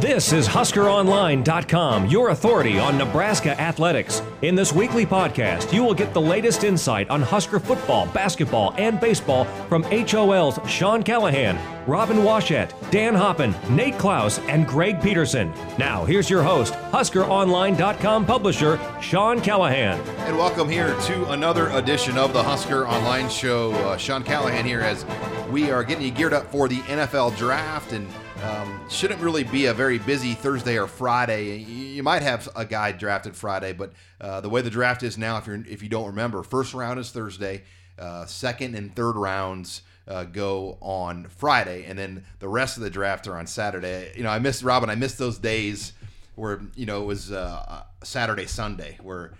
This is HuskerOnline.com, your authority on Nebraska athletics. In this weekly podcast, you will get the latest insight on Husker football, basketball, and baseball from HOL's Sean Callahan, Robin Washut, Dan Hoppen, Nate Clouse, and Greg Peterson. Now, here's your host, HuskerOnline.com publisher, Sean Callahan. And welcome here to another edition of the Husker Online Show. Uh, Sean Callahan here as we are getting you geared up for the NFL draft and um, shouldn't really be a very busy Thursday or Friday. You might have a guy drafted Friday, but uh, the way the draft is now, if you if you don't remember, first round is Thursday, uh, second and third rounds uh, go on Friday, and then the rest of the draft are on Saturday. You know, I missed Robin. I missed those days where you know it was uh, Saturday Sunday where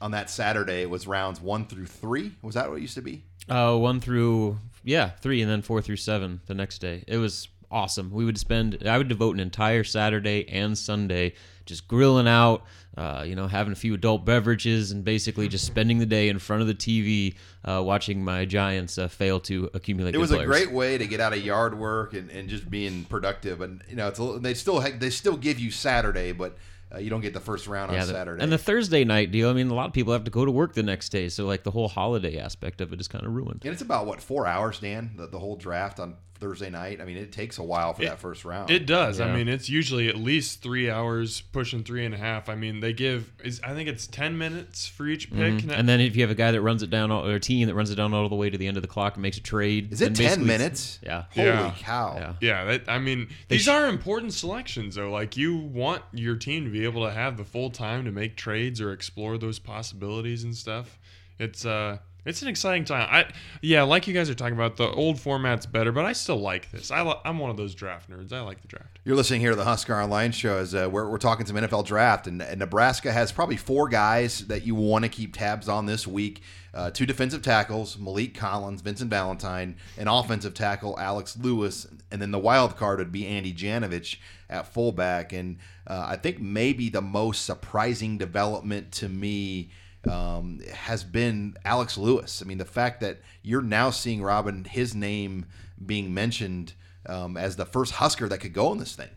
on that Saturday it was rounds one through three. Was that what it used to be? Uh, one through yeah, three, and then four through seven the next day. It was awesome. We would spend, I would devote an entire Saturday and Sunday just grilling out, uh, you know, having a few adult beverages, and basically just spending the day in front of the TV uh, watching my Giants uh, fail to accumulate. It was players. a great way to get out of yard work and, and just being productive. And you know, it's a, they still they still give you Saturday, but uh, you don't get the first round yeah, on the, Saturday. And the Thursday night deal, I mean, a lot of people have to go to work the next day, so like the whole holiday aspect of it is kind of ruined. And it's about what four hours, Dan, the, the whole draft on Thursday night. I mean, it takes a while for it, that first round. It does. Yeah. I mean, it's usually at least three hours, pushing three and a half. I mean, they give. Is I think it's ten minutes for each pick. Mm-hmm. And then if you have a guy that runs it down, all, or a team that runs it down all the way to the end of the clock and makes a trade, Is it ten minutes? Yeah. Holy Yeah. cow! Yeah. yeah, that, I mean, They these sh- are important selections, though. Like you want your team to be able to have the full time to make trades or explore those possibilities and stuff. It's uh. It's an exciting time. I yeah, like you guys are talking about, the old format's better, but I still like this. I I'm one of those draft nerds. I like the draft. You're listening here to the Husker Online Show as uh, we're, we're talking some NFL draft, and, and Nebraska has probably four guys that you want to keep tabs on this week. Uh, two defensive tackles, Maliek Collins, Vincent Valentine, an offensive tackle, Alex Lewis, and then the wild card would be Andy Janovich at fullback. And uh, I think maybe the most surprising development to me um, has been Alex Lewis. I mean, the fact that you're now seeing Robin, his name being mentioned um, as the first Husker that could go in this thing.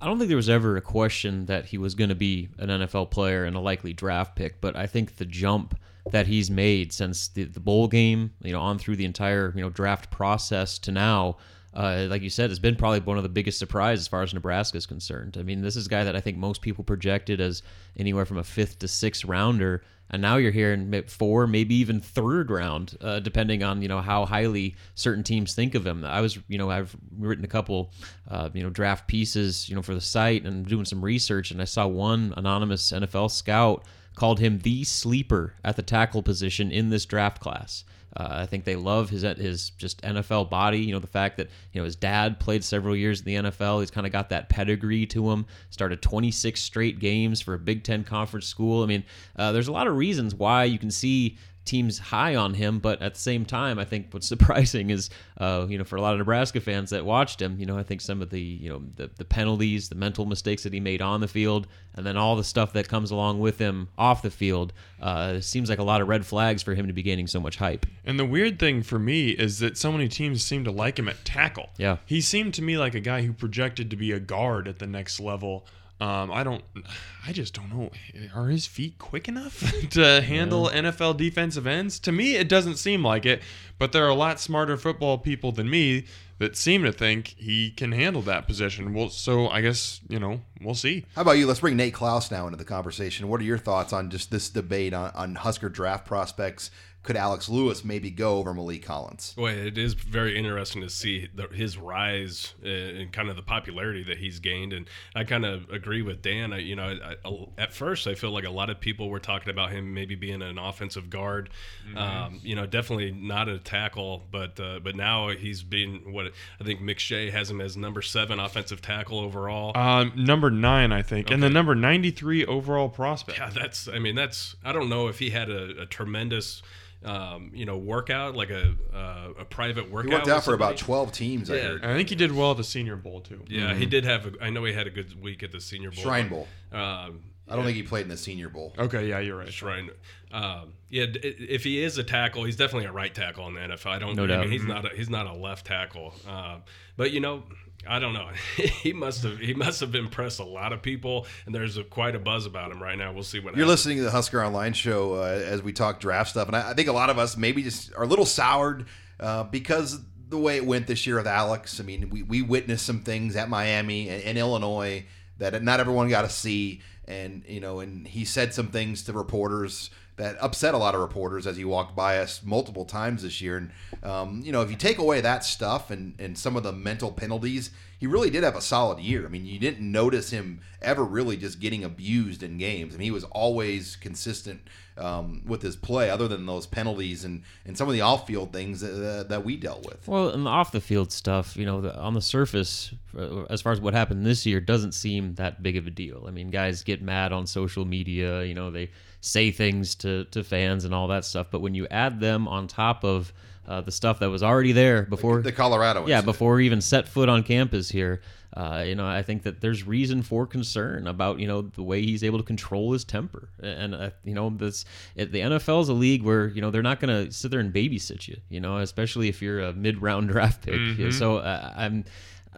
I don't think there was ever a question that he was going to be an NFL player and a likely draft pick, but I think the jump that he's made since the, the bowl game, you know, on through the entire you know draft process to now, uh, like you said, has been probably one of the biggest surprises as far as Nebraska is concerned. I mean, this is a guy that I think most people projected as anywhere from a fifth to sixth rounder, and now you're hearing ma- four, maybe even third round, uh, depending on you know how highly certain teams think of him. I was, you know, I've written a couple, uh, you know, draft pieces, you know, for the site and doing some research, and I saw one anonymous NFL scout called him the sleeper at the tackle position in this draft class. Uh, I think they love his his just NFL body. You know the fact that you know his dad played several years in the NFL. He's kind of got that pedigree to him. Started 26 straight games for a Big Ten conference school. I mean, uh, there's a lot of reasons why you can see teams high on him, but at the same time, I think what's surprising is, uh, you know, for a lot of Nebraska fans that watched him, you know, I think some of the, you know, the, the penalties, the mental mistakes that he made on the field, and then all the stuff that comes along with him off the field, uh, seems like a lot of red flags for him to be gaining so much hype. And the weird thing for me is that so many teams seem to like him at tackle. Yeah. He seemed to me like a guy who projected to be a guard at the next level. Um, I don't, I just don't know. Are his feet quick enough to handle NFL defensive ends? To me, it doesn't seem like it. But there are a lot smarter football people than me that seem to think he can handle that position. Well, so I guess you know we'll see. How about you? Let's bring Nate Clouse now into the conversation. What are your thoughts on just this debate on, on Husker draft prospects? Could Alex Lewis maybe go over Maliek Collins? Boy, it is very interesting to see the, his rise uh, and kind of the popularity that he's gained. And I kind of agree with Dan. I, you know, I, I, at first I feel like a lot of people were talking about him maybe being an offensive guard. Um, you know, definitely not a tackle, but uh, but now he's been what I think Mick McShay has him as number seven offensive tackle overall. Um, number nine, I think, and the number ninety-three overall prospect. Yeah, that's. I mean, that's. I don't know if he had a, a tremendous, um, you know, workout like a uh, a private workout. He worked out for about 12 teams, I heard. I think he did well at the Senior Bowl too. Yeah, he did have. A, I know he had a good week at the Senior Bowl. Shrine Bowl. Um, I don't think he played in the Senior Bowl. Okay, yeah, you're right. Shrine. Um, yeah, if he is a tackle, he's definitely a right tackle in the NFL. I don't. No I doubt. mean, he's not. A, he's not a left tackle. Um, but you know, I don't know. he must have he must have impressed a lot of people, and there's a, quite a buzz about him right now. We'll see what happens. You're happens. listening to the Husker Online show uh, as we talk draft stuff, and I, I think a lot of us maybe just are a little soured uh, because the way it went this year with Alex. I mean, we, we witnessed some things at Miami and, and Illinois that not everyone got to see, and you know, and he said some things to reporters that upset a lot of reporters as he walked by us multiple times this year. And um, you know, if you take away that stuff and and some of the mental penalties, he really did have a solid year. I mean, you didn't notice him ever really just getting abused in games. I mean, he was always consistent um, with his play, other than those penalties and and some of the off field things that, that we dealt with. Well, and the off the field stuff, you know, the, on the surface, uh, as far as what happened this year, doesn't seem that big of a deal. I mean, guys get mad on social media, you know, they say things to, to fans and all that stuff. But when you add them on top of uh, the stuff that was already there before the Colorado, yeah, incident. before we even set foot on campus here, uh, you know, I think that there's reason for concern about you know the way he's able to control his temper, and uh, you know this it, the NFL is a league where you know they're not going to sit there and babysit you, you know, especially if you're a mid-round draft pick. So uh, I'm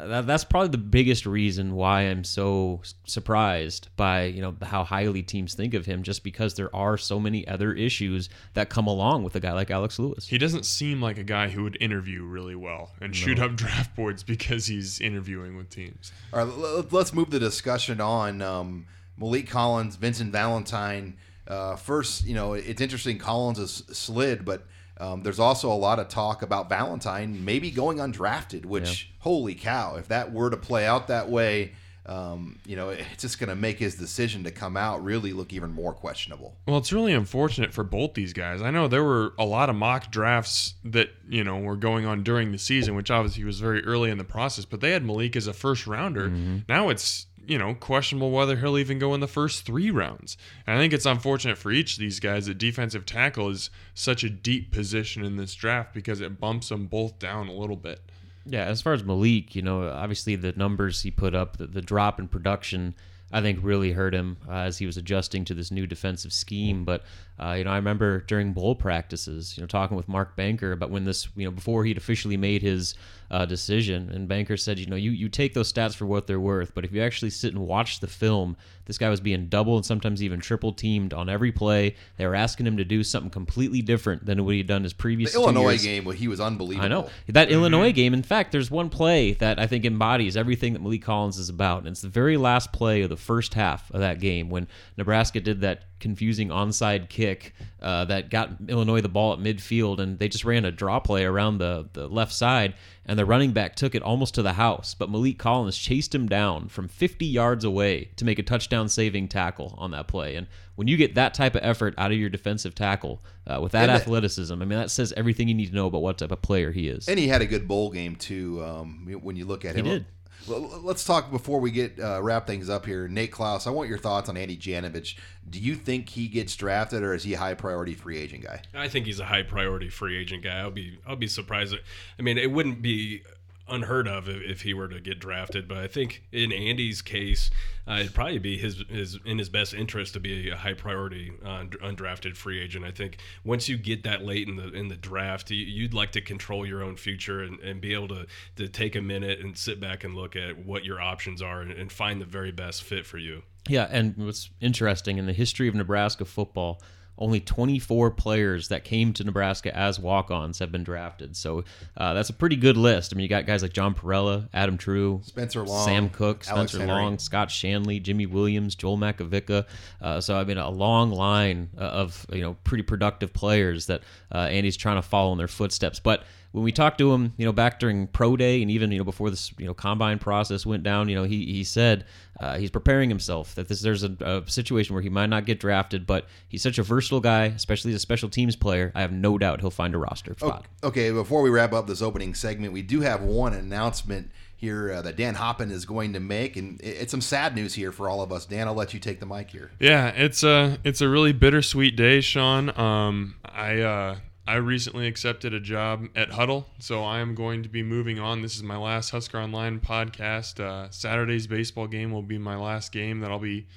that, that's probably the biggest reason why I'm so surprised by you know how highly teams think of him, just because there are so many other issues that come along with a guy like Alex Lewis. He doesn't seem like a guy who would interview really well and shoot up draft boards because he's interviewing with teams. All right, l- l- let's move the discussion on um, Maliek Collins, Vincent Valentine. Uh, first, you know, it's interesting. Collins has slid, but um, there's also a lot of talk about Valentine maybe going undrafted. Which, holy cow, if that were to play out that way, um, you know, it's just going to make his decision to come out really look even more questionable. Well, it's really unfortunate for both these guys. I know there were a lot of mock drafts that, you know, were going on during the season, which obviously was very early in the process, but they had Maliek as a first rounder. Now it's, you know, questionable whether he'll even go in the first three rounds. And I think it's unfortunate for each of these guys that defensive tackle is such a deep position in this draft because it bumps them both down a little bit. Yeah, as far as Maliek, you know, obviously the numbers he put up, the, the drop in production, I think really hurt him uh, as he was adjusting to this new defensive scheme. But uh, you know, I remember during bowl practices, you know, talking with Mark Banker about when this, you know, before he'd officially made his uh, decision, and Banker said, you know, you you take those stats for what they're worth, but if you actually sit and watch the film, this guy was being double and sometimes even triple teamed on every play. They were asking him to do something completely different than what he'd done his previous The Illinois years. game, where he was unbelievable. I know that Illinois game. In fact, there's one play that I think embodies everything that Maliek Collins is about, and it's the very last play of the first half of that game when Nebraska did that confusing onside kick uh, that got Illinois the ball at midfield, and they just ran a draw play around the the left side, and the running back took it almost to the house, but Maliek Collins chased him down from 50 yards away to make a touchdown saving tackle on that play, and when you get that type of effort out of your defensive tackle uh, with that And athleticism, I mean that says everything you need to know about what type of player he is. And he had a good bowl game too. Um, when you look at him, did. Let's talk before we get uh, wrap things up here. Nate Clouse, I want your thoughts on Andy Janovich. Do you think he gets drafted, or is he a high priority free agent guy? I think he's a high priority free agent guy. I'll be I'll be surprised. I mean, it wouldn't be unheard of if, if he were to get drafted, but I think in Andy's case, uh, it'd probably be his his in his best interest to be a high priority uh, undrafted free agent. I think once you get that late in the in the draft, you, you'd like to control your own future and, and be able to to take a minute and sit back and look at what your options are and, and find the very best fit for you. Yeah, and what's interesting in the history of Nebraska football, only 24 players that came to Nebraska as walk-ons have been drafted. So uh, that's a pretty good list. I mean, you got guys like John Parrella, Adam Treu, Spencer Long, Sam Koch, Alex Spencer Henery. Long, Scott Shanle, Jimmy Williams, Joel Makovicka. Uh, so I mean, a long line uh, of you know pretty productive players that uh, Andy's trying to follow in their footsteps. But when we talked to him, you know, back during pro day and even you know before this you know combine process went down, you know, he he said uh, he's preparing himself that this there's a, a situation where he might not get drafted, but he's such a versatile guy, especially as a special teams player. I have no doubt he'll find a roster spot. Okay, before we wrap up this opening segment, we do have one announcement here uh, that Dan Hoppen is going to make, and it's some sad news here for all of us. Dan, I'll let you take the mic here. Yeah, it's a it's a really bittersweet day, Sean. Um, I uh, I recently accepted a job at Hudl, so I am going to be moving on. This is my last Husker Online podcast. Uh, Saturday's baseball game will be my last game that I'll be,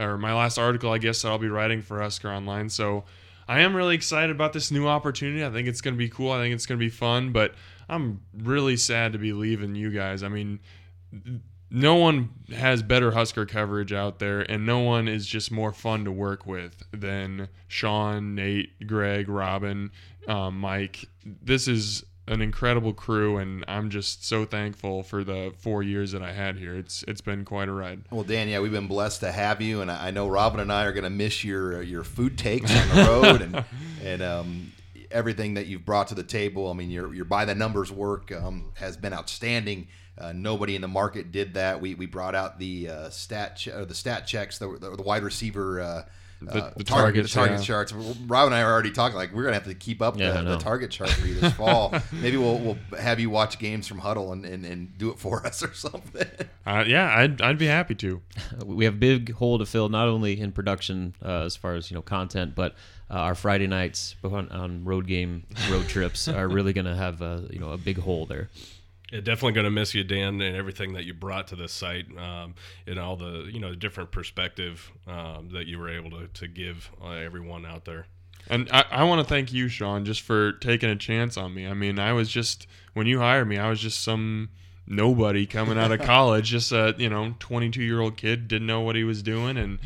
or my last article, I guess, that I'll be writing for Husker Online. So I am really excited about this new opportunity. I think it's going to be cool. I think it's going to be fun, but I'm really sad to be leaving you guys. I mean, no one has better Husker coverage out there, and no one is just more fun to work with than Sean, Nate, Greg, Robin, um, Mike. This is an incredible crew, and I'm just so thankful for the four years that I had here. It's it's been quite a ride. Well, Dan, yeah, we've been blessed to have you, and I know Robin and I are going to miss your your food takes on the road and and um, everything that you've brought to the table. I mean, your your by the numbers work um, has been outstanding. Uh, nobody in the market did that. We, we brought out the uh, stat or the stat checks, the, the, the wide receiver. The, uh, the target, targets, the target yeah. charts. Rob and I are already talking like we're gonna have to keep up Yeah, the, the target chart for you this fall. Maybe we'll we'll have you watch games from Hudl and, and, and do it for us or something. Uh, yeah, I'd, I'd be happy to. we have a big hole to fill not only in production uh, as far as you know content but uh, our friday nights on, on road game road trips are really going to have a you know a big hole there Yeah, definitely going to miss you, Dan, and everything that you brought to this site, um, and all the you know the different perspective um, that you were able to, to give uh, everyone out there. And I, I want to thank you, Sean, just for taking a chance on me. I mean, I was just when you hired me, I was just some nobody coming out of college, just a you know 22 year old kid, didn't know what he was doing, and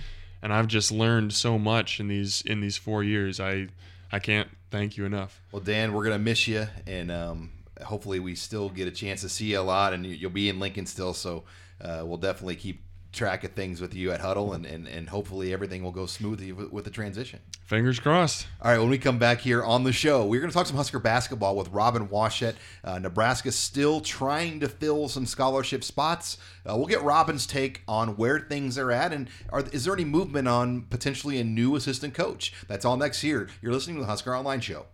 and I've just learned so much in these in these four years. I I can't thank you enough. Well, Dan, we're gonna miss you, and um, hopefully we still get a chance to see you a lot, and you- you'll be in Lincoln still. So uh, we'll definitely keep track of things with you at Hudl, and, and, and hopefully everything will go smoothly with, with the transition. Fingers crossed. All right, when we come back here on the show, we're going to talk some Husker basketball with Robin Washut. Uh, Nebraska still trying to fill some scholarship spots. Uh, we'll get Robin's take on where things are at, and are, is there any movement on potentially a new assistant coach? That's all next year. You're listening to the Husker Online Show.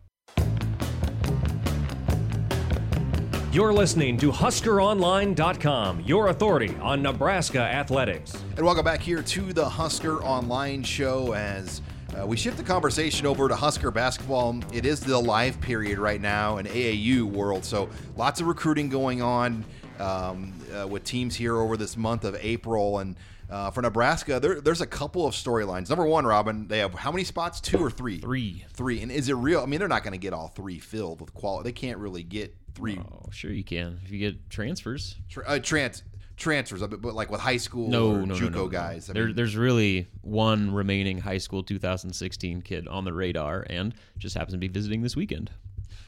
You're listening to HuskerOnline.com, your authority on Nebraska athletics. And welcome back here to the Husker Online Show as uh, we shift the conversation over to Husker basketball. It is the live period right now in AAU world, so lots of recruiting going on um, uh, with teams here over this month of April. And uh, for Nebraska, there, there's a couple of storylines. Number one, Robin, they have how many spots? Two or three? Three. Three. And is it real? I mean, they're not going to get all three filled with quality. They can't really get three oh sure you can if you get transfers tra- uh, trans transfers, but, like with high school no, no, JUCO no, no. guys. I there, mean, there's really one remaining high school 2016 kid on the radar and just happens to be visiting this weekend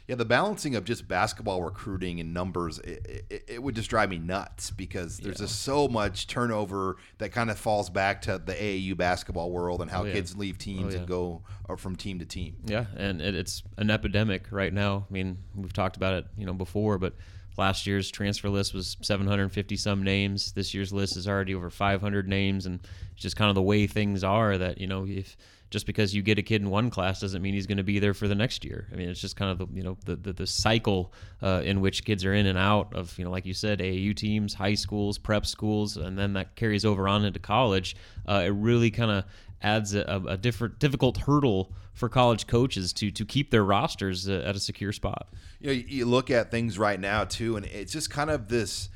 Yeah, the balancing of just basketball recruiting and numbers, it, it, it would just drive me nuts because there's just so much turnover that kind of falls back to the AAU basketball world and how Oh, yeah. kids leave teams Oh, and go uh, from team to team. Yeah, and it, it's an epidemic right now. I mean, we've talked about it, you know, before, but last year's transfer list was 750 some names. This year's list is already over 500 names, and it's just kind of the way things are. That you know, if just because you get a kid in one class doesn't mean he's going to be there for the next year. I mean, it's just kind of the you know the the, the cycle uh, in which kids are in and out of you know, like you said, AAU teams, high schools, prep schools, and then that carries over on into college. Uh, it really kind of adds a, a different difficult hurdle for college coaches to to keep their rosters uh, at a secure spot. You know, you look at things right now too, and it's just kind of this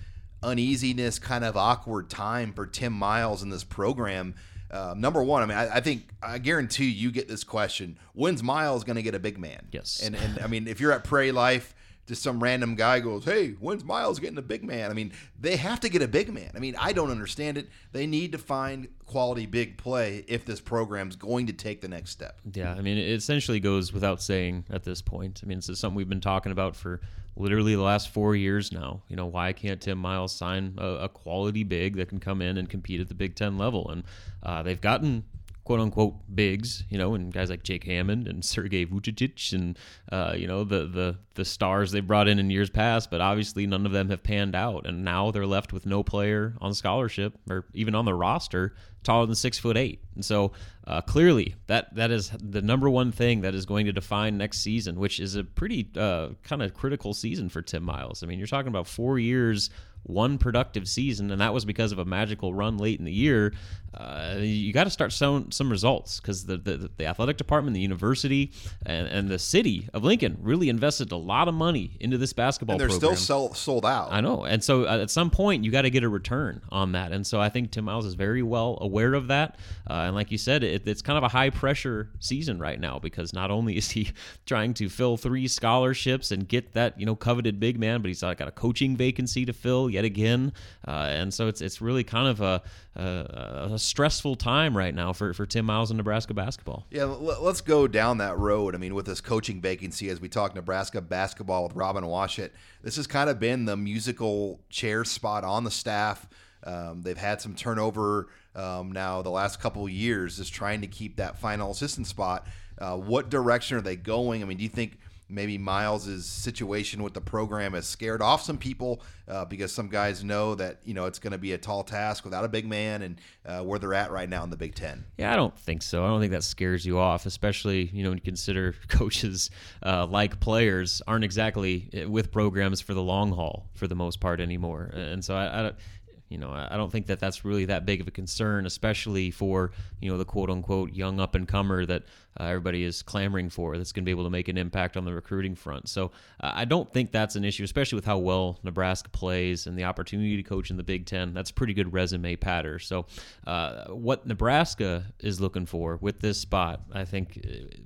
uneasiness, kind of awkward time for Tim Miles in this program. Uh, number one, I mean, I, I think I guarantee you get this question: When's Miles going to get a big man? Yes. And and I mean, if you're at Prairie Life, just some random guy goes, "Hey, when's Miles getting a big man?" I mean, they have to get a big man. I mean, I don't understand it. They need to find quality big play if this program's going to take the next step. Yeah, I mean, it essentially goes without saying at this point. I mean, this is something we've been talking about for literally the last four years now. You know, why can't Tim Miles sign a, a quality big that can come in and compete at the Big Ten level? And uh, they've gotten quote unquote bigs, you know, and guys like Jake Hammond and Sergei Vucetic and uh, you know the the the stars they brought in in years past, but obviously none of them have panned out, and now they're left with no player on scholarship or even on the roster taller than six foot eight. And so uh, clearly that that is the number one thing that is going to define next season, which is a pretty uh, kind of critical season for Tim Miles. I mean, you're talking about four years one productive season, and that was because of a magical run late in the year. Uh, you got to start showing some results because the, the the athletic department, the university, and, and the city of Lincoln really invested a lot of money into this basketball. And they're program. still sell, sold out. I know, and so uh, at some point you got to get a return on that, and so I think Tim Miles is very well aware of that. Uh, and like you said, it, it's kind of a high pressure season right now because not only is he trying to fill three scholarships and get that you know coveted big man, but he's got a coaching vacancy to fill. Yet again, uh, and so it's it's really kind of a, a, a stressful time right now for for Tim Miles and Nebraska basketball. Yeah, let's go down that road. I mean, with this coaching vacancy, as we talk Nebraska basketball with Robin Washut, this has kind of been the musical chair spot on the staff. Um, they've had some turnover um, now the last couple years, just trying to keep that final assistant spot. Uh, what direction are they going? I mean, do you think maybe Miles's situation with the program has scared off some people uh, because some guys know that you know it's going to be a tall task without a big man and uh, where they're at right now in the Big Ten. Yeah, I don't think so. I don't think that scares you off, especially you know when you consider coaches uh, like players aren't exactly eh, with programs for the long haul for the most part anymore, and so I, I you know, I don't think that that's really that big of a concern, especially for you know the quote unquote young up and comer that uh, everybody is clamoring for that's going to be able to make an impact on the recruiting front. So uh, I don't think that's an issue, especially with how well Nebraska plays and the opportunity to coach in the Big Ten. That's a pretty good resume patter. So uh, what Nebraska is looking for with this spot, I think uh,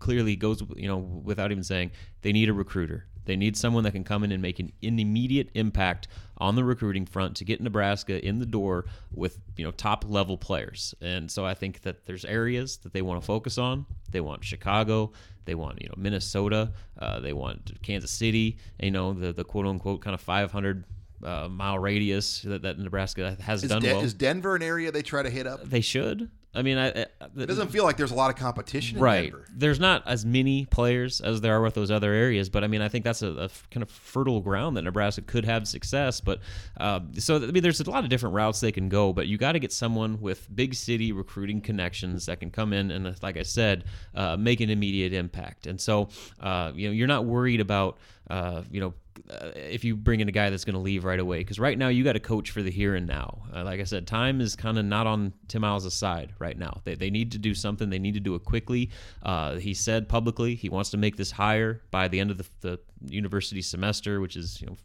clearly goes you know without even saying they need a recruiter they need someone that can come in and make an, an immediate impact on the recruiting front to get Nebraska in the door with you know top level players. And so I think that there's areas that they want to focus on. They want Chicago. They want you know Minnesota. Uh, they want Kansas City. You know the the quote unquote kind of 500 uh, mile radius that, that Nebraska has is done De- well. Is Denver an area they try to hit up? They should. I mean, I, I, it doesn't feel like there's a lot of competition. right. There's not as many players as there are with those other areas, but I mean, I think that's a, a kind of fertile ground that Nebraska could have success. But uh, so I mean, there's a lot of different routes they can go, but you got to get someone with big city recruiting connections that can come in and, like I said, uh, make an immediate impact. And so, uh, you know, you're not worried about, uh, you know uh, if you bring in a guy that's going to leave right away. Because right now you got to coach for the here and now. Uh, like I said, time is kind of not on Tim Miles' side right now. They, they need to do something. They need to do it quickly. Uh, he said publicly he wants to make this hire by the end of the, the university semester, which is you know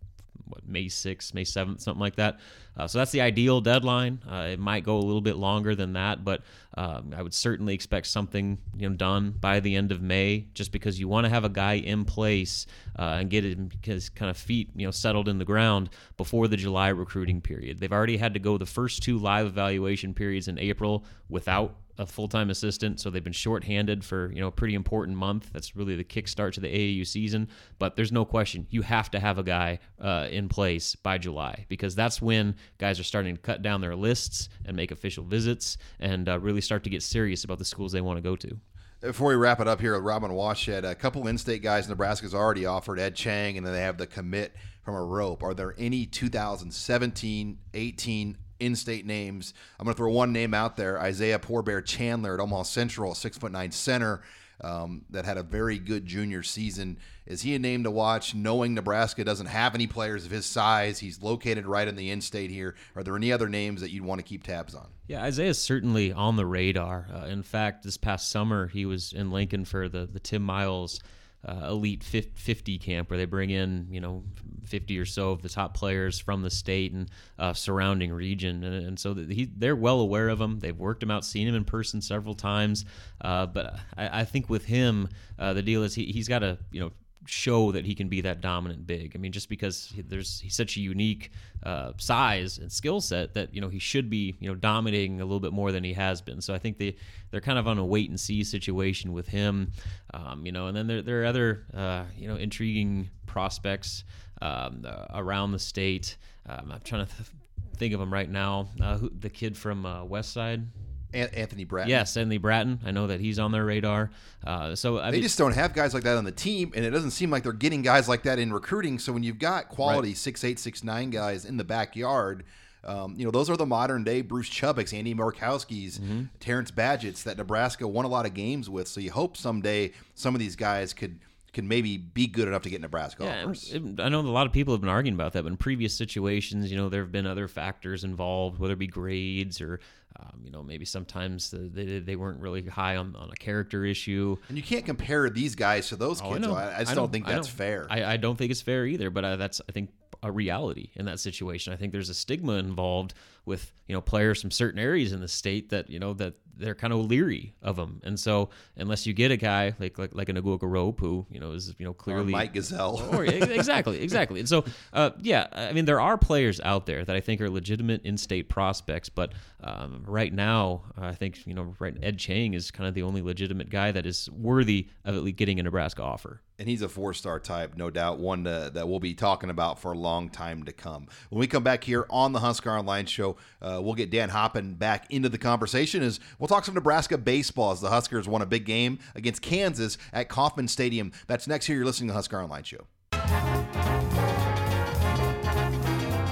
what, May 6th, May 7th, something like that. Uh, so that's the ideal deadline. Uh, it might go a little bit longer than that, but um, I would certainly expect something you know done by the end of May, just because you want to have a guy in place uh, and get his kind of feet you know settled in the ground before the July recruiting period. They've already had to go the first two live evaluation periods in April without a full-time assistant, so they've been shorthanded for you know a pretty important month. That's really the kickstart to the AAU season. But there's no question you have to have a guy uh, in place by July because that's when guys are starting to cut down their lists and make official visits and uh, really start to get serious about the schools they want to go to. Before we wrap it up here Robin Washut, a couple in-state guys Nebraska's already offered Ed Chang, and then they have the commit from Arop. Are there any 2017, 18 in-state names. I'm going to throw one name out there: Isaiah Poor Bear-Chandler at Omaha Central, six foot nine center. Um, that had a very good junior season. Is he a name to watch? Knowing Nebraska doesn't have any players of his size, he's located right in the in-state here. Are there any other names that you'd want to keep tabs on? Yeah, Isaiah's certainly on the radar. Uh, in fact, this past summer he was in Lincoln for the the Tim Miles uh, elite 50 camp where they bring in you know 50 or so of the top players from the state and uh, surrounding region. And, and so he, they're well aware of him. They've worked him out seen him in person several times. Uh, but I, I, think with him uh, the deal is he, he's got to you know show that he can be that dominant big. I mean, just because there's he's such a unique uh, size and skill set that you know he should be you know dominating a little bit more than he has been. So I think they they're kind of on a wait and see situation with him. Um, you know, and then there there are other uh, you know intriguing prospects um, uh, around the state. Um, I'm trying to th- think of them right now. Uh, who, the kid from uh, West Side. Anthony Bratton. Yes, Anthony Bratton. I know that he's on their radar. Uh, so I they mean, just don't have guys like that on the team, and it doesn't seem like they're getting guys like that in recruiting. So when you've got quality right. six eight six nine guys in the backyard. Um, you know, those are the modern day Bruce Chubicks, Andy Markowski's, mm-hmm. Terrence Badgett's that Nebraska won a lot of games with. So you hope someday some of these guys could can maybe be good enough to get Nebraska yeah, offers. I know a lot of people have been arguing about that, but in previous situations, you know, there have been other factors involved, whether it be grades or, um, you know, maybe sometimes they, they weren't really high on, on a character issue. And you can't compare these guys to those oh, kids. I, I, I just I don't think that's don't, fair. I, I, don't think it's fair either, but uh, that's, I think, a reality in that situation. I think there's a stigma involved with you know players from certain areas in the state that you know that they're kind of leery of them. And so unless you get a guy like like like an Aguek Arop who you know is you know clearly or Mike Gesell, or exactly exactly. And so uh, yeah, I mean there are players out there that I think are legitimate in-state prospects, but um, right now I think you know right Ed Chang is kind of the only legitimate guy that is worthy of at least getting a Nebraska offer and he's a four star type, no doubt, one to, that we'll be talking about for a long time to come. When we come back here on the Husker Online Show, uh, we'll get Dan Hoppen back into the conversation as we'll talk some Nebraska baseball as the Huskers won a big game against Kansas at Kauffman Stadium. That's next here. You're listening to the Husker Online Show.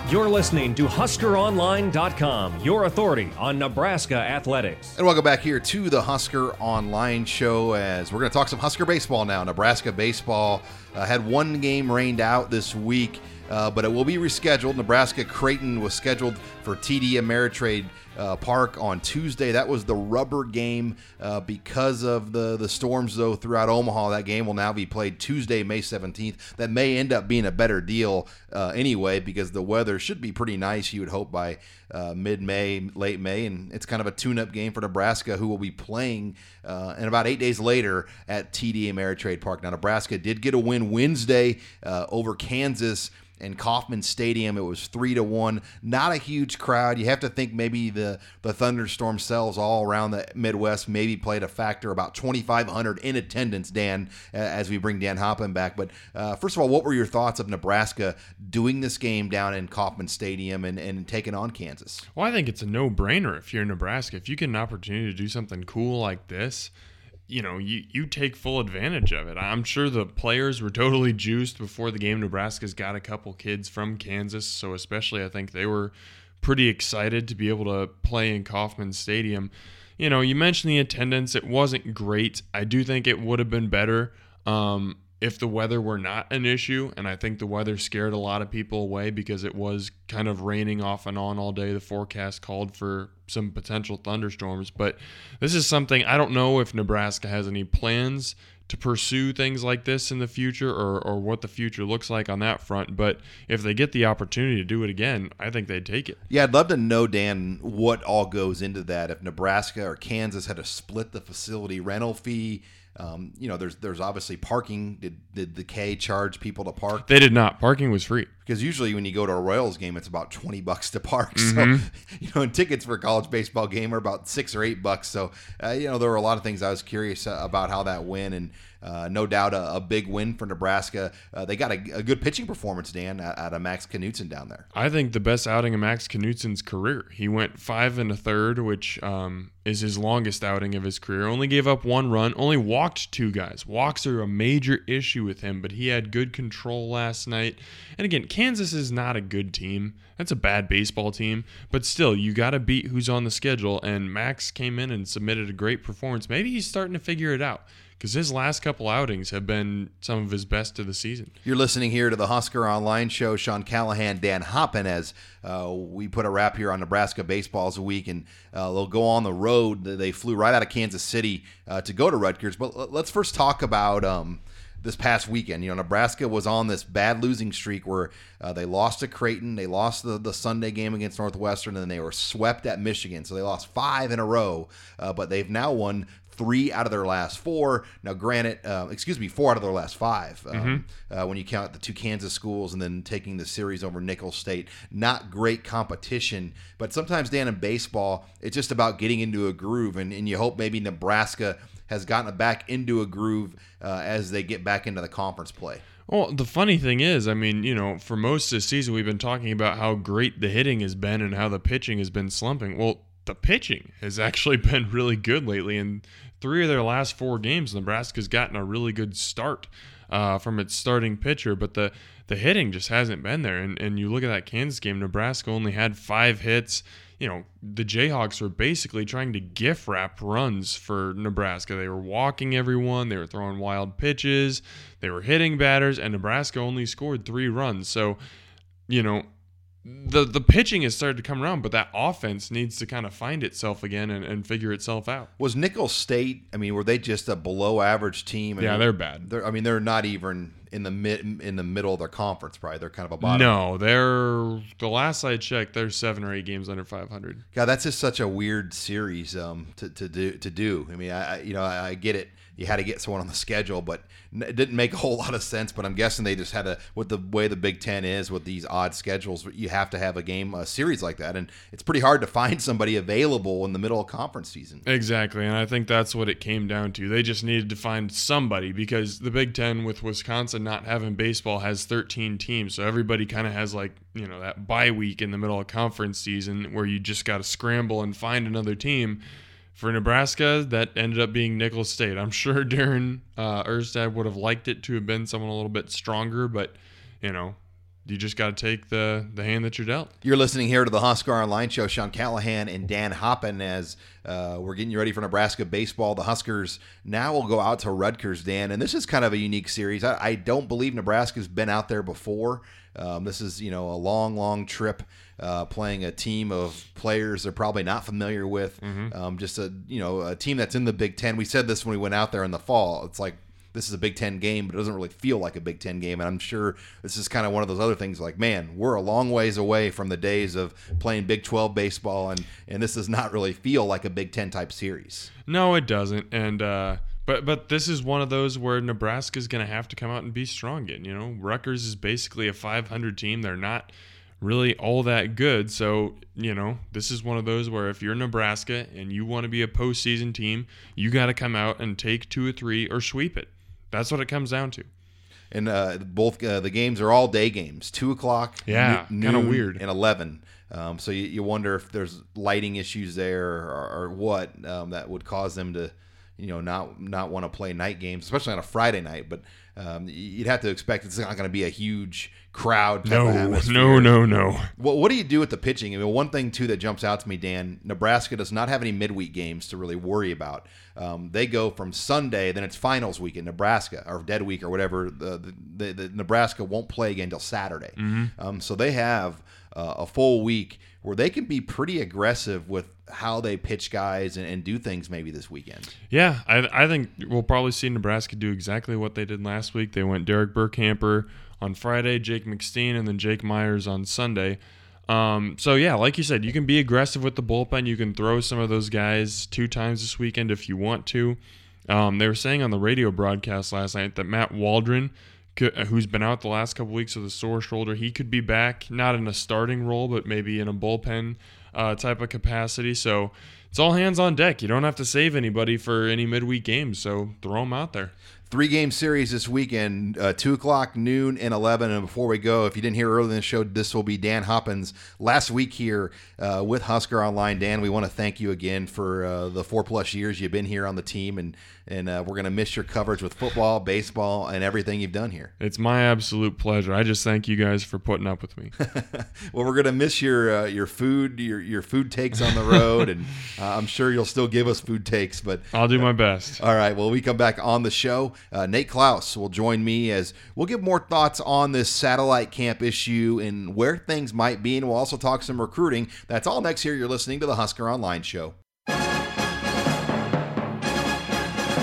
You're listening to HuskerOnline.com, your authority on Nebraska athletics. And welcome back here to the Husker Online Show as we're going to talk some Husker baseball now. Nebraska baseball uh, had one game rained out this week, uh, but it will be rescheduled. Nebraska Creighton was scheduled for TD Ameritrade uh, Park on Tuesday. That was the rubber game uh, because of the the storms though throughout Omaha. That game will now be played Tuesday, May 17th. That may end up being a better deal uh, anyway because the weather should be pretty nice. You would hope by uh, mid May, late May, and it's kind of a tune up game for Nebraska, who will be playing uh, and about eight days later at TD Ameritrade Park. Now Nebraska did get a win Wednesday uh, over Kansas in Kauffman Stadium. It was three to one. Not a huge crowd. You have to think maybe the the thunderstorm cells all around the Midwest maybe played a factor. About 2,500 in attendance. Dan, as we bring Dan Hoppen back. But uh, first of all, what were your thoughts of Nebraska doing this game down in Kauffman Stadium and, and taking on Kansas? Well, I think it's a no brainer if you're Nebraska. If you get an opportunity to do something cool like this you know, you, you take full advantage of it. I'm sure the players were totally juiced before the game. Nebraska's got a couple kids from Kansas, so especially I think they were pretty excited to be able to play in Kauffman Stadium. You know, you mentioned the attendance; it wasn't great. I do think it would have been better. Um, if the weather were not an issue, and I think the weather scared a lot of people away because it was kind of raining off and on all day. The forecast called for some potential thunderstorms, but this is something I don't know if Nebraska has any plans to pursue things like this in the future or, or what the future looks like on that front. But if they get the opportunity to do it again, I think they'd take it. Yeah, I'd love to know, Dan, what all goes into that. If Nebraska or Kansas had to split the facility rental fee, um, you know, there's there's obviously parking. Did did the K charge people to park? They did not. Parking was free. Because usually when you go to a Royals game, it's about twenty bucks to park. Mm-hmm. So you know, and tickets for a college baseball game are about six or eight bucks. So uh, you know, there were a lot of things I was curious uh, about how that went and. Uh, no doubt a, a, big win for Nebraska. Uh, they got a, a, good pitching performance, Dan, out of Max Knutson down there. I think the best outing of Max Knutson's career. He went five and a third, which um, is his longest outing of his career. Only gave up one run, only walked two guys. Walks are a major issue with him, but he had good control last night. And again, Kansas is not a good team. That's a bad baseball team, but still, you got to beat who's on the schedule. And Max came in and submitted a great performance. Maybe he's starting to figure it out because his last couple outings have been some of his best of the season. You're listening here to the Husker Online Show. Sean Callahan, Dan Hoppen, as uh, we put a wrap here on Nebraska baseball's a week, and uh, they'll go on the road. They flew right out of Kansas City uh, to go to Rutgers. But let's first talk about. Um, this past weekend. You know, Nebraska was on this bad losing streak where uh, they lost to Creighton, they lost the, the Sunday game against Northwestern, and then they were swept at Michigan. So they lost five in a row, uh, but they've now won three out of their last four. Now, granted, uh, excuse me, four out of their last five um, mm-hmm. uh, when you count the two Kansas schools and then taking the series over Nicholls State. Not great competition, but sometimes, Dan, in baseball, it's just about getting into a groove, and, and you hope maybe Nebraska has gotten back into a groove uh, as they get back into the conference play. Well, the funny thing is, I mean, you know, for most of the season, we've been talking about how great the hitting has been and how the pitching has been slumping. Well, the pitching has actually been really good lately. And three of their last four games, Nebraska's gotten a really good start uh, from its starting pitcher, but the the hitting just hasn't been there. And and you look at that Kansas game, Nebraska only had five hits. You know, the Jayhawks were basically trying to gift wrap runs for Nebraska. They were walking everyone, they were throwing wild pitches, they were hitting batters, and Nebraska only scored three runs. So, you know, the the pitching has started to come around, but that offense needs to kind of find itself again and, and figure itself out. Was Nicholls State? I mean, were they just a below average team? I yeah, mean, they're bad. They're, I mean, they're not even in the mid in the middle of their conference. Probably they're kind of a bottom. No, they're the last I checked, they're seven or eight games under 500. God, that's just such a weird series um, to, to do. To do. I mean, I I- you know I, I get it. You had to get someone on the schedule, but it didn't make a whole lot of sense. But I'm guessing they just had to, with the way the Big Ten is, with these odd schedules, you have to have a game, a series like that, and it's pretty hard to find somebody available in the middle of conference season. Exactly, and I think that's what it came down to. They just needed to find somebody because the Big Ten, with Wisconsin not having baseball, has 13 teams, so everybody kind of has like you know that bye week in the middle of conference season where you just got to scramble and find another team. For Nebraska, that ended up being Nicholls State. I'm sure Darren uh, Erstad would have liked it to have been someone a little bit stronger, but you know, you just got to take the the hand that you're dealt. You're listening here to the Husker Online Show. Sean Callahan and Dan Hoppen as uh, we're getting you ready for Nebraska baseball. The Huskers now will go out to Rutgers, Dan, and this is kind of a unique series. I, I don't believe Nebraska's been out there before. Um, this is you know a long, long trip. Uh, playing a team of players they're probably not familiar with, um, just a you know a team that's in the Big Ten. We said this when we went out there in the fall. It's like this is a Big Ten game, but it doesn't really feel like a Big Ten game. And I'm sure this is kind of one of those other things like, man, we're a long ways away from the days of playing Big 12 baseball, and, and this does not really feel like a Big Ten type series. No, it doesn't. And uh, but but this is one of those where Nebraska's going to have to come out and be strong again. You know, Rutgers is basically a 500 team. They're not really all that good. So you know, this is one of those where if you're Nebraska and you want to be a postseason team, you got to come out and take two or three or sweep it. That's what it comes down to. And uh, both uh, the games are all day games, two o'clock, Yeah, noo- kinda weird. and eleven. Um, so you, you wonder if there's lighting issues there or, or what um, that would cause them to, you know, not not want to play night games, especially on a Friday night. But um, you'd have to expect it's not going to be a huge crowd. No, no, no, no. Well, what do you do with the pitching? I mean, one thing too that jumps out to me, Dan. Nebraska does not have any midweek games to really worry about. Um, they go from Sunday, then it's finals week in Nebraska or dead week or whatever. The, the, the Nebraska won't play again until Saturday. Um, so they have uh, a full week where they can be pretty aggressive with how they pitch guys and, and do things maybe this weekend. Yeah, I, I think we'll probably see Nebraska do exactly what they did last week. They went Derek Burkamper on Friday, Jake McSteen, and then Jake Meyers on Sunday. Um, so yeah, like you said, you can be aggressive with the bullpen. You can throw some of those guys two times this weekend if you want to. Um, they were saying on the radio broadcast last night that Matt Waldron, could, who's been out the last couple weeks with a sore shoulder, he could be back, not in a starting role, but maybe in a bullpen uh, type of capacity. So it's all hands on deck. You don't have to save anybody for any midweek games, so throw them out there. Three game series this weekend, uh, 2 o'clock, noon, and 11. And before we go, if you didn't hear earlier in the show, this will be Dan Hoppen's last week here uh, with Husker Online. Dan, we want to thank you again for uh, the four plus years you've been here on the team. And, and uh, we're going to miss your coverage with football, baseball, and everything you've done here. It's my absolute pleasure. I just thank you guys for putting up with me. well, we're going to miss your uh, your food, your, your food takes on the road. and uh, I'm sure you'll still give us food takes. But I'll do my best. All right. Well, we come back on the show. Uh, Nate Clouse will join me as we'll give more thoughts on this satellite camp issue and where things might be. And we'll also talk some recruiting. That's all next here. You're listening to the Husker Online Show.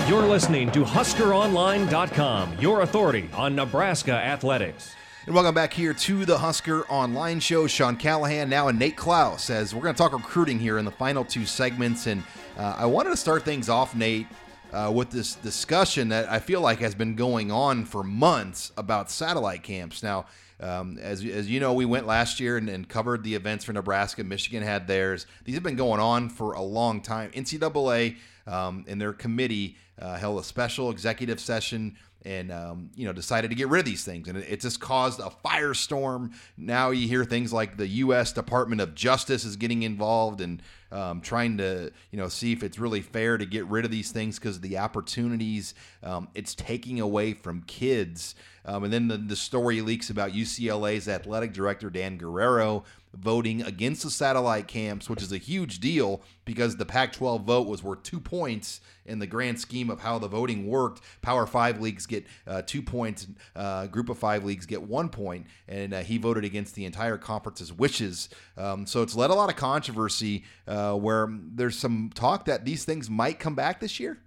You're listening to HuskerOnline.com, your authority on Nebraska athletics. And welcome back here to the Husker Online Show. Sean Callahan now and Nate Clouse as we're going to talk recruiting here in the final two segments. And uh, I wanted to start things off, Nate, uh, with this discussion that I feel like has been going on for months about satellite camps. Now, um, as, as you know, we went last year and, and covered the events for Nebraska. Michigan had theirs. These have been going on for a long time. NCAA um, and their committee uh, held a special executive session and um, you know decided to get rid of these things. And it, it just caused a firestorm. Now you hear things like the u.s department of justice is getting involved and um, trying to you know see if it's really fair to get rid of these things because the opportunities um, it's taking away from kids. Um, and then the, the story leaks about ucla's athletic director dan guerrero voting against the satellite camps, which is a huge deal because the Pac 12 vote was worth two points in the grand scheme of how the voting worked. Power five leagues get uh, two points, uh, group of five leagues get one point, and uh, he voted against the entire conference's wishes. Um, so it's led a lot of controversy uh, where there's some talk that these things might come back this year.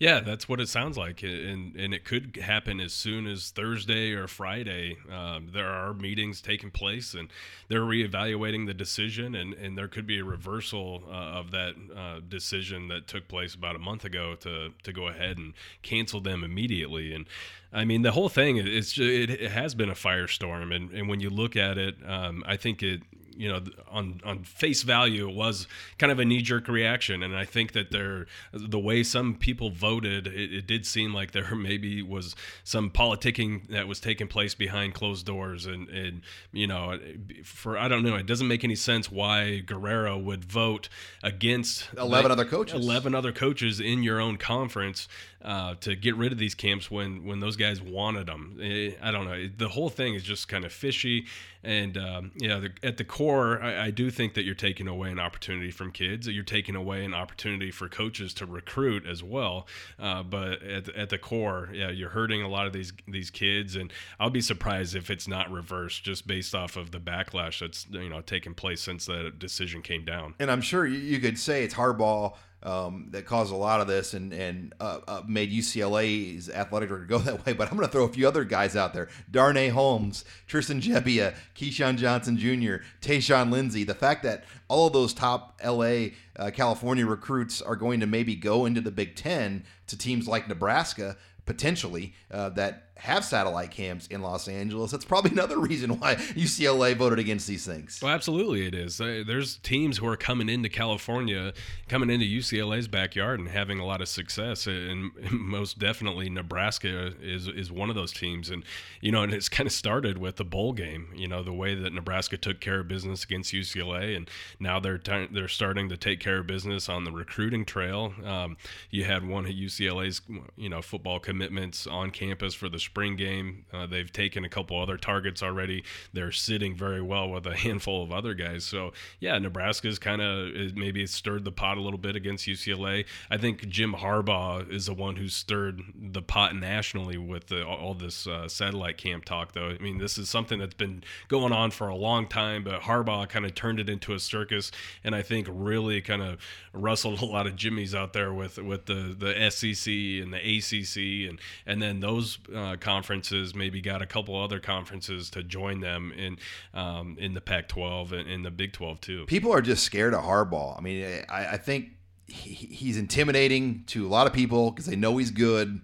Yeah, that's what it sounds like, and and it could happen as soon as Thursday or Friday. Um, there are meetings taking place, and they're reevaluating the decision, and, and there could be a reversal uh, of that uh, decision that took place about a month ago to to go ahead and cancel them immediately. And I mean, the whole thing it's just, it, it has been a firestorm, and and when you look at it, um, I think it you know on on face value it was kind of a knee jerk reaction. And I think that there the way some people voted it, it, did seem like there maybe was some politicking that was taking place behind closed doors. And and you know for I don't know it doesn't make any sense why Guerrero would vote against 11 like, other coaches. 11 other coaches in your own conference uh, to get rid of these camps when when those guys wanted them. Eh, I don't know. The whole thing is just kind of fishy, and um, yeah, the, at the core, I, I, do think that you're taking away an opportunity from kids. You're taking away an opportunity for coaches to recruit as well. Uh, but at, at the core, yeah, you're hurting a lot of these these kids, and I'll be surprised if it's not reversed just based off of the backlash that's you know taken place since that decision came down. And I'm sure you could say it's hardball um, that caused a lot of this and and uh, uh, made UCLA's athletic director go that way. But I'm going to throw a few other guys out there: Darnay Holmes, Tristan Gebbia, Keyshawn Johnson Jr., Tyjon Lindsey. The fact that all of those top LA, uh, California recruits are going to maybe go into the Big Ten to teams like Nebraska potentially uh, that have satellite camps in Los Angeles. That's probably another reason why UCLA voted against these things. Well, absolutely, it is. There's teams who are coming into California, coming into UCLA's backyard, and having a lot of success. And most definitely, Nebraska is is one of those teams. And you know, and it's kind of started with the bowl game. You know, the way that Nebraska took care of business against UCLA, and now they're t- they're starting to take care of business on the recruiting trail. Um, you had one of UCLA's you know football commitments on campus for the spring game. Uh, they've taken a couple other targets already. They're sitting very well with a handful of other guys. So yeah, Nebraska's kind of maybe stirred the pot a little bit against UCLA. I think Jim Harbaugh is the one who stirred the pot nationally with the, all this uh, satellite camp talk. Though I mean, this is something that's been going on for a long time, but Harbaugh kind of turned it into a circus, and I think really kind of rustled a lot of jimmies out there with with the the SEC and the ACC and and then those uh, conferences maybe got a couple other conferences to join them in um, in the Pac-12 and in the Big 12 too. People are just scared of Harbaugh. I mean, I, I think he, he's intimidating to a lot of people because they know he's good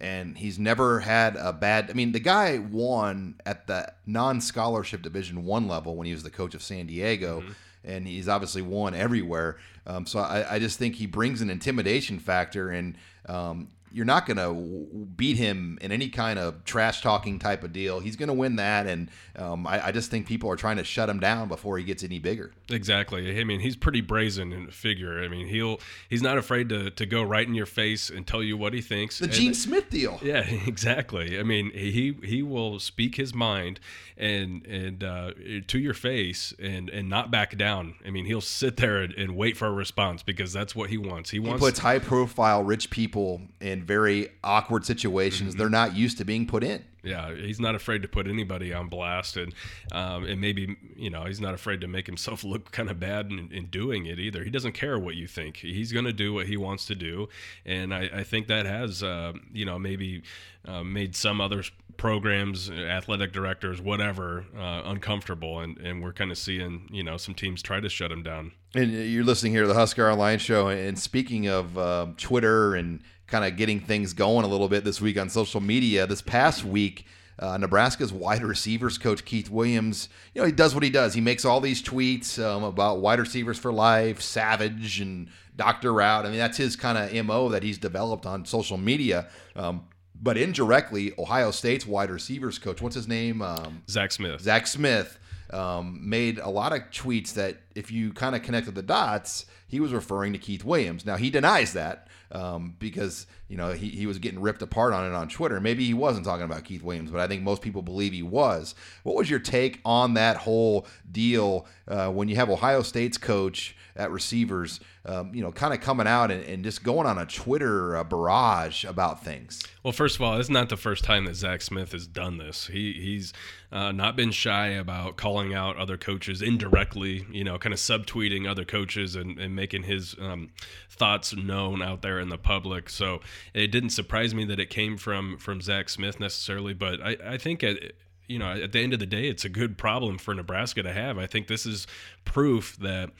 and he's never had a bad. I mean, the guy won at the non-scholarship Division One level when he was the coach of San Diego. Mm-hmm and he's obviously won everywhere. Um, so I, I, just think he brings an intimidation factor, and um, you're not going to beat him in any kind of trash talking type of deal. He's going to win that, and um, I, I, just think people are trying to shut him down before he gets any bigger. Exactly. I mean, he's pretty brazen in figure. I mean, he'll he's not afraid to, to go right in your face and tell you what he thinks. The and, Gene Smith deal. Yeah, exactly. I mean, he he will speak his mind and and uh, to your face and and not back down. I mean, he'll sit there and, and wait for a response because that's what he wants. He, he wants. He puts high profile rich people in very awkward situations mm-hmm. they're not used to being put in. Yeah, he's not afraid to put anybody on blast, and um, and maybe you know he's not afraid to make himself look kind of bad in, in doing it either. He doesn't care what you think; he's going to do what he wants to do, and I, I think that has uh, you know maybe uh, made some other programs, athletic directors, whatever, uh, uncomfortable, and and we're kind of seeing you know some teams try to shut him down. And you're listening here to the Husker Online Show, and speaking of uh, Twitter and kind of getting things going a little bit this week on social media. This past week, uh, Nebraska's wide receivers coach Keith Williams, you know, he does what he does. He makes all these tweets um, about wide receivers for life, Savage, and Dr. Route. I mean, that's his kind of MO that he's developed on social media. Um, but indirectly, Ohio State's wide receivers coach, what's his name? Um, Zach Smith. Zach Smith um, made a lot of tweets that, if you kind of connected the dots, he was referring to Keith Williams. Now, he denies that um, because you know he, he was getting ripped apart on it on Twitter. Maybe he wasn't talking about Keith Williams, but I think most people believe he was. What was your take on that whole deal uh, when you have Ohio State's coach at receivers, um, you know, kind of coming out and, and, just going on a Twitter uh, barrage about things? Well, first of all, it's not the first time that Zach Smith has done this. He he's uh, not been shy about calling out other coaches indirectly, you know, kind of subtweeting other coaches and, and making his um, thoughts known out there in the public. So it didn't surprise me that it came from from Zach Smith necessarily, but I, I think at you know at the end of the day, it's a good problem for Nebraska to have. I think this is proof that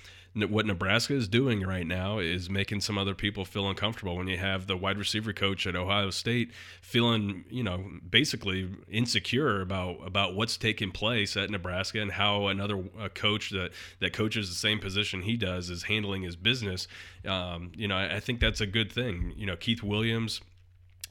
what Nebraska is doing right now is making some other people feel uncomfortable. When you have the wide receiver coach at Ohio State feeling, you know, basically insecure about about what's taking place at Nebraska and how another coach that that coaches the same position he does is handling his business. Um, you know, I, I think that's a good thing. You know, Keith Williams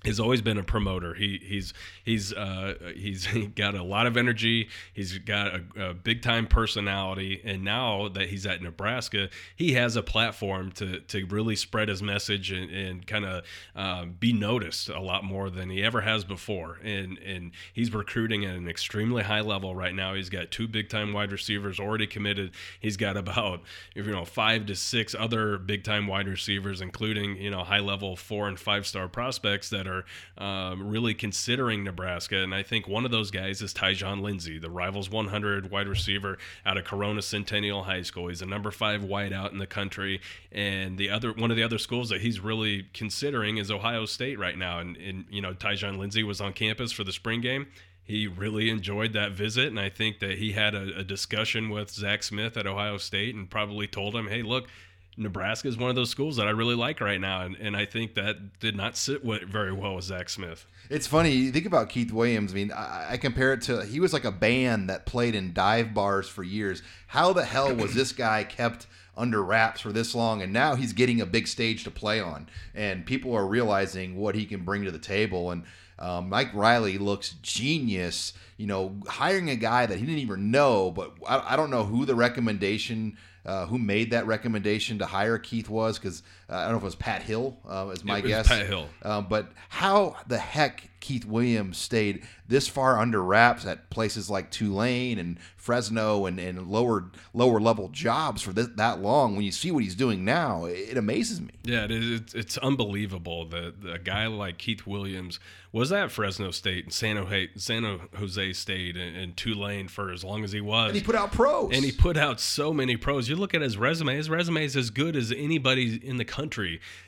has always been a promoter. He he's he's uh, he's got a lot of energy. He's got a, a, big time personality, and now that he's at Nebraska, he has a platform to to really spread his message and, and kind of uh, be noticed a lot more than he ever has before. And and he's recruiting at an extremely high level right now. He's got two big time wide receivers already committed. He's got about you know five to six other big time wide receivers, including you know high level four and five star prospects that are um, really considering Nebraska. And I think one of those guys is Tyjon Lindsey, the Rivals 100 wide receiver out of Corona Centennial High School. He's a number five wideout in the country. And the other one of the other schools that he's really considering is Ohio State right now. And, and you know, Tyjon Lindsey was on campus for the spring game he really enjoyed that visit, and I think that he had a, a, discussion with Zach Smith at Ohio State and probably told him, "Hey, look, Nebraska is one of those schools that I really like right now, and, and I think that did not sit very well with Zach Smith. It's funny you think about Keith Williams. I mean, I, I, compare it to he was like a band that played in dive bars for years. How the hell was this guy kept under wraps for this long, and now he's getting a big stage to play on, and people are realizing what he can bring to the table. And um, Mike Riley looks genius. You know, hiring a guy that he didn't even know, but I, I don't know who the recommendation uh, who made that recommendation to hire Keith was because uh, I don't know if it was Pat Hill, uh, is my guess. Pat Hill. Um, but how the heck Keith Williams stayed this far under wraps at places like Tulane and Fresno and, and lower lower level jobs for this, that long. When you see what he's doing now, it, it amazes me. Yeah, it is, it's, it's unbelievable that a guy like Keith Williams was at Fresno State and San Jose, San Jose State and, and, Tulane for as long as he was. And he put out pros. And he put out so many pros. You look at his resume, his resume is as good as anybody in the country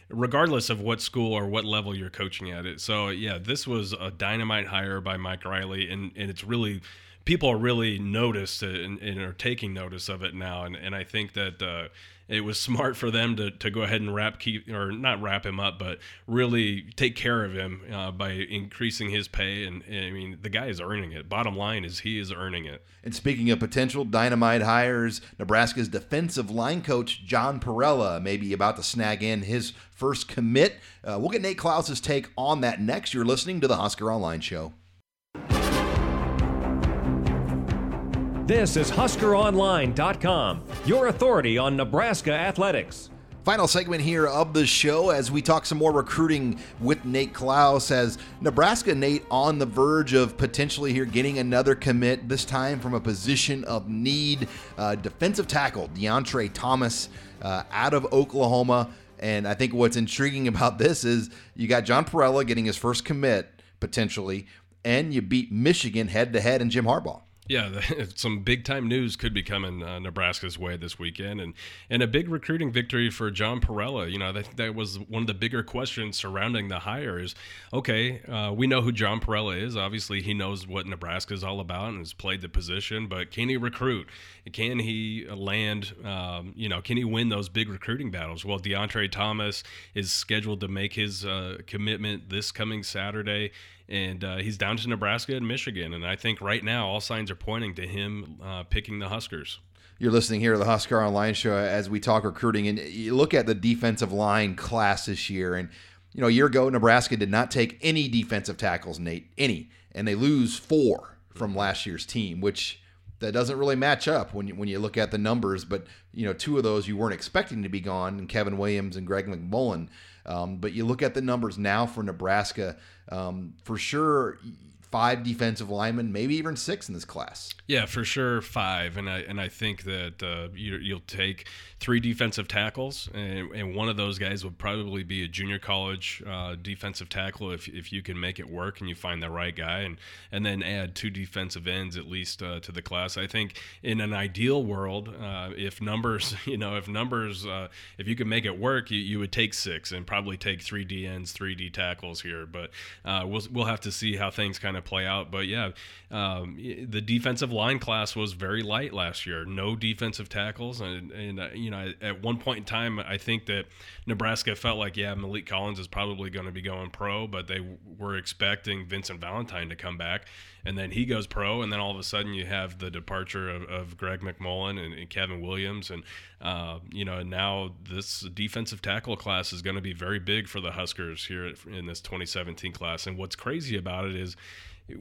regardless of what school or what level you're coaching at it. So yeah, this was a dynamite hire by Mike Riley, and and it's really people are really noticed and, and, are taking notice of it now, and and I think that. Uh, it was smart for them to, to go ahead and wrap keep or not wrap him up, but really take care of him uh, by increasing his pay. And, and, I mean, the guy is earning it. Bottom line is he is earning it. And speaking of potential dynamite hires, Nebraska's defensive line coach John Parrella may be about to snag in his first commit. Uh, we'll get Nate Clouse's take on that next. You're listening to the Husker Online Show. This is HuskerOnline.com, your authority on Nebraska athletics. Final segment here of the show as we talk some more recruiting with Nate Clouse. As Nebraska, Nate, on the verge of potentially here getting another commit, this time from a position of need. Uh, defensive tackle Deontre Thomas uh, out of Oklahoma. And I think what's intriguing about this is you got John Parrella getting his first commit potentially, and you beat Michigan head to head in Jim Harbaugh. Yeah, some big time news could be coming uh, Nebraska's way this weekend, and and a big recruiting victory for John Parrella. You know, that that was one of the bigger questions surrounding the hire. Is okay, uh, we know who John Parrella is. Obviously, he knows what Nebraska is all about and has played the position. But can he recruit? Can he land? Um, you know, can he win those big recruiting battles? Well, Deontre Thomas is scheduled to make his uh, commitment this coming Saturday and uh, he's down to Nebraska and Michigan. And I think right now all signs are pointing to him uh, picking the Huskers. You're listening here to the Husker Online Show as we talk recruiting, and you look at the defensive line class this year. And you know, a year ago, Nebraska did not take any defensive tackles, Nate, any, and they lose four from last year's team, which that doesn't really match up when you, when you look at the numbers. But you know, two of those you weren't expecting to be gone, and Kevin Williams and Greg McMullen. Um, but you look at the numbers now for Nebraska, um, for sure, five defensive linemen, maybe even six in this class. Yeah, for sure, five, and I and I think that uh, you, will take three defensive tackles, and, and, one of those guys would probably be a junior college uh, defensive tackle if, if you can make it work and you find the right guy, and and then add two defensive ends at least uh, to the class. I think in an ideal world, uh, if numbers, you know, if numbers, uh, if you can make it work, you, you would take six and probably take three D ends, three D tackles here, but uh, we'll we'll have to see how things kind of play out. But yeah, um, the defensive line class was very light last year. No defensive tackles, and, and uh, you know, at one point in time, I think that Nebraska felt like, yeah, Maliek Collins is probably going to be going pro, but they were expecting Vincent Valentine to come back, and then he goes pro, and then all of a sudden you have the departure of, of Greg McMullen and, and Kevin Williams, and uh, you know, now this defensive tackle class is going to be very big for the Huskers here in this 2017 class. And what's crazy about it is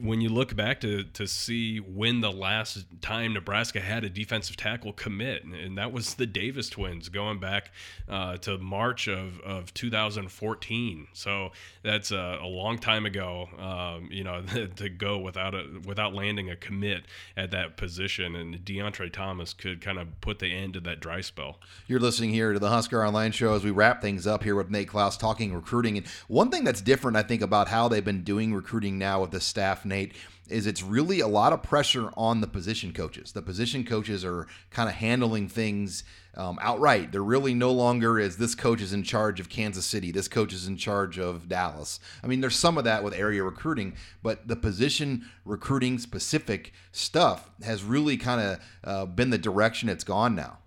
when you look back to to see when the last time Nebraska had a defensive tackle commit, and that was the Davis twins going back uh, to March of, of 2014. So that's a, a long time ago, um, you know, to go without a without landing a commit at that position. And Deontre Thomas could kind of put the end to that dry spell. You're listening here to the Husker Online Show as we wrap things up here with Nate Clouse talking recruiting. And one thing that's different, I think, about how they've been doing recruiting now with the staff staff, Nate, is it's really a lot of pressure on the position coaches. The position coaches are kind of handling things um, outright. They're really no longer as this coach is in charge of Kansas City, this coach is in charge of Dallas. I mean, there's some of that with area recruiting, but the position recruiting specific stuff has really kind of uh, been the direction it's gone now.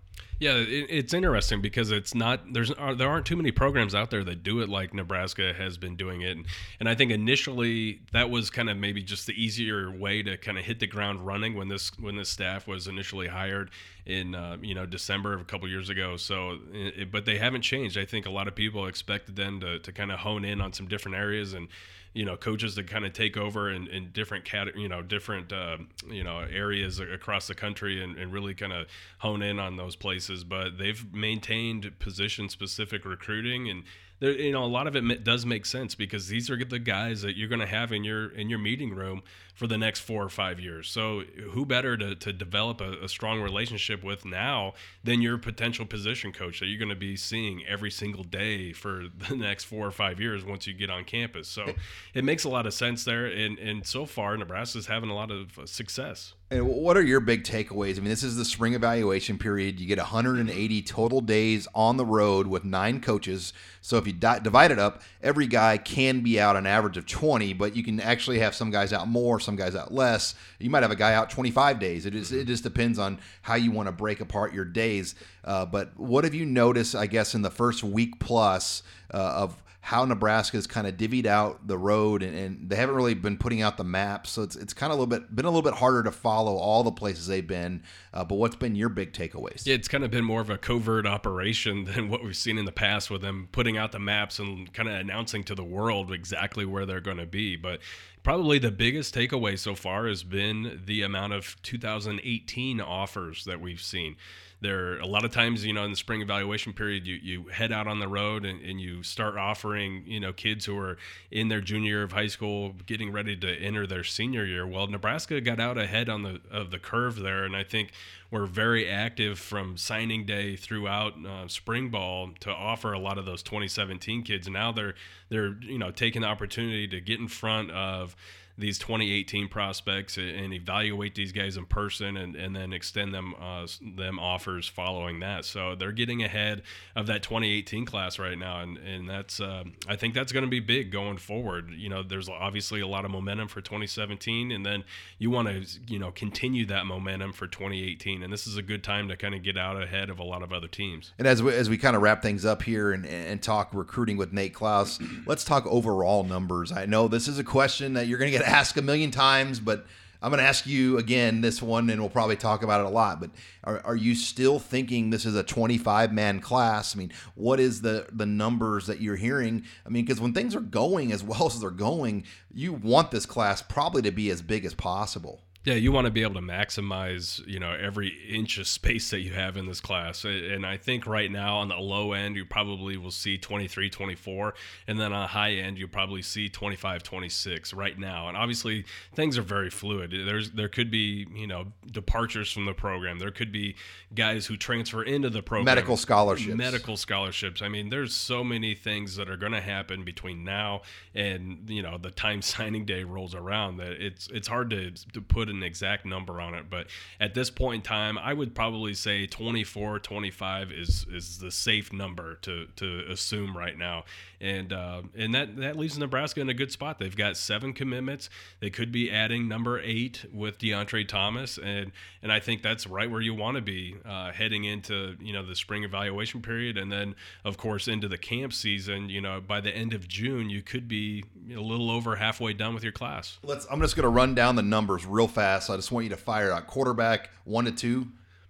Yeah, it, it's interesting because it's not there's uh, there aren't too many programs out there that do it like Nebraska has been doing it, and, and I think initially that was kind of maybe just the easier way to kind of hit the ground running when this when this staff was initially hired in uh, you know December of a couple years ago. So, it, but they haven't changed. I think a lot of people expected them to to kind of hone in on some different areas and you know coaches to kind of take over in, in different cat you know different uh, you know areas across the country and, and really kind of hone in on those places but they've maintained position specific recruiting and there, you know a lot of it does make sense because these are the guys that you're going to have in your in your meeting room for the next four or five years. So who better to, to develop a, a strong relationship with now than your potential position coach that you're going to be seeing every single day for the next four or five years once you get on campus. So it makes a lot of sense there. And, and so far, Nebraska's having a lot of success. And what are your big takeaways? I mean, this is the spring evaluation period. You get 180 total days on the road with nine coaches. So if you di- divide it up, every guy can be out an average of 20, but you can actually have some guys out more, some guys out less. You might have a guy out 25 days. It, is, it just depends on how you want to break apart your days. Uh, but what have you noticed, I guess, in the first week plus uh, of how Nebraska's kind of divvied out the road, and, and, they haven't really been putting out the maps, so it's it's kind of a little bit been a little bit harder to follow all the places they've been. Uh, but what's been your big takeaways? Yeah, it's kind of been more of a covert operation than what we've seen in the past with them putting out the maps and kind of announcing to the world exactly where they're going to be. But probably the biggest takeaway so far has been the amount of 2018 offers that we've seen there a lot of times you know in the spring evaluation period you, you head out on the road and, and you start offering you know kids who are in their junior year of high school getting ready to enter their senior year. Well nebraska got out ahead on the of the curve there and i think we're very active from signing day throughout uh, spring ball to offer a lot of those 2017 kids. Now they're they're you know taking the opportunity to get in front of these 2018 prospects and evaluate these guys in person and, and then extend them uh, them offers following that. So they're getting ahead of that 2018 class right now, and and that's uh, I think that's going to be big going forward. You know, there's obviously a lot of momentum for 2017, and then you want to you know continue that momentum for 2018, and this is a good time to kind of get out ahead of a lot of other teams. And as we, as we kind of wrap things up here and, and talk recruiting with Nate Clouse, let's talk overall numbers. I know this is a question that you're going to get asked a million times, but I'm going to ask you again this one, and we'll probably talk about it a lot. But are, are you still thinking this is a 25 man class? I mean, what is the the numbers that you're hearing? I mean, because when things are going as well as they're going, you want this class probably to be as big as possible. Yeah, you want to be able to maximize, you know, every inch of space that you have in this class. And I think right now on the low end, you probably will see 23, 24. And then on a high end, you'll probably see 25, 26 right now. And obviously, things are very fluid. There's There could be, you know, departures from the program. There could be guys who transfer into the program. Medical scholarships. Medical scholarships. I mean, there's so many things that are going to happen between now and, you know, the time signing day rolls around that it's, it's hard to, to put an exact number on it, but at this point in time, I would probably say 24, 25 is is the safe number to to assume right now, and uh, and that that leaves Nebraska in a good spot. They've got seven commitments. They could be adding number eight with Deontre Thomas, and and I think that's right where you want to be uh, heading into you know the spring evaluation period, and then of course into the camp season. You know, by the end of June, you could be a little over halfway done with your class. Let's. I'm just going to run down the numbers real fast. I just want you to fire out quarterback one to two.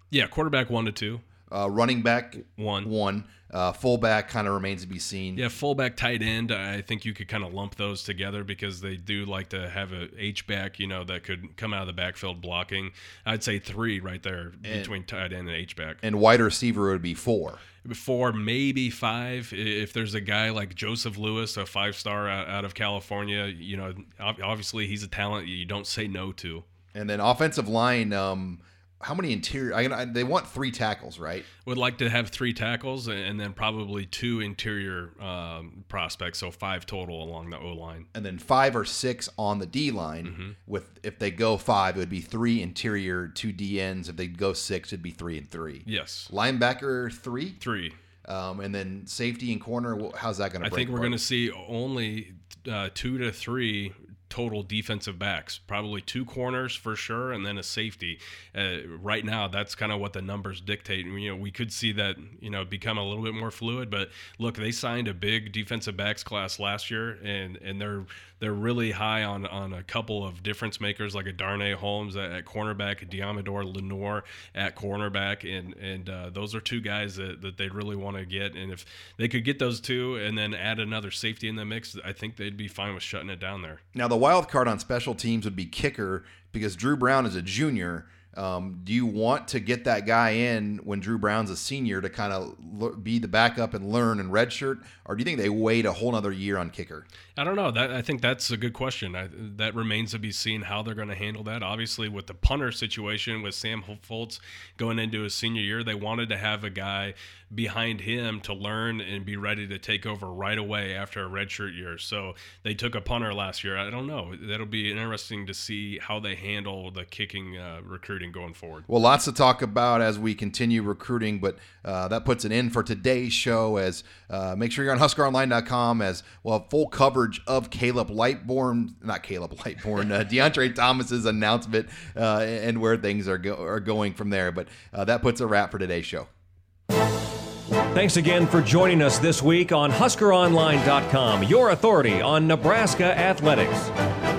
Yeah, quarterback one to two. Uh, running back one. One. Uh, fullback kind of remains to be seen. Yeah, fullback, tight end. I think you could kind of lump those together because they do like to have a H back, you know, that could come out of the backfield blocking. I'd say three right there and, between tight end and H back. And wide receiver would be four. Four, maybe five. If there's a guy like Joseph Lewis, a five star out of California, you know, obviously he's a talent you don't say no to. And then offensive line. Um, how many interior? I, I, they want three tackles, right? Would like to have three tackles and then probably two interior um, prospects, so five total along the O line, and then five or six on the D line. Mm-hmm. With if they go five, it would be three interior, two D ends. If they go six, it'd be three and three. Yes. Linebacker three. Three. Um, and then safety and corner. How's that going to? Break? I think we're going to see only uh, two to three total defensive backs, probably two corners for sure, and then a safety. Uh, right now, that's kind of what the numbers dictate. You know, we could see that you know become a little bit more fluid, but look, they signed a big defensive backs class last year, and and they're they're really high on on a couple of difference makers like a Darnay Holmes at, at cornerback, Deommodore Lenoir at cornerback, and and uh, those are two guys that, that they really want to get. And if they could get those two and then add another safety in the mix, I think they'd be fine with shutting it down there. Now the wild card on special teams would be kicker because Drew Brown is a junior. Um, do you want to get that guy in when Drew Brown's a senior to kind of be the backup and learn and redshirt, or do you think they wait a whole other year on kicker? I don't know. That I think that's a good question. I, that remains to be seen how they're going to handle that. Obviously, with the punter situation with Sam Foltz going into his senior year, they wanted to have a guy behind him to learn and be ready to take over right away after a redshirt year. So they took a punter last year. I don't know. That'll be interesting to see how they handle the kicking uh, recruiting going forward. Well, lots to talk about as we continue recruiting, but uh, that puts an end for today's show. As uh, make sure you're on HuskerOnline.com as well full coverage coverage of Caleb Lightbourn, not Caleb Lightbourn, uh, Deontre Thomas's announcement uh, and where things are, go- are going from there. But uh, that puts a wrap for today's show. Thanks again for joining us this week on HuskerOnline.com, your authority on Nebraska athletics.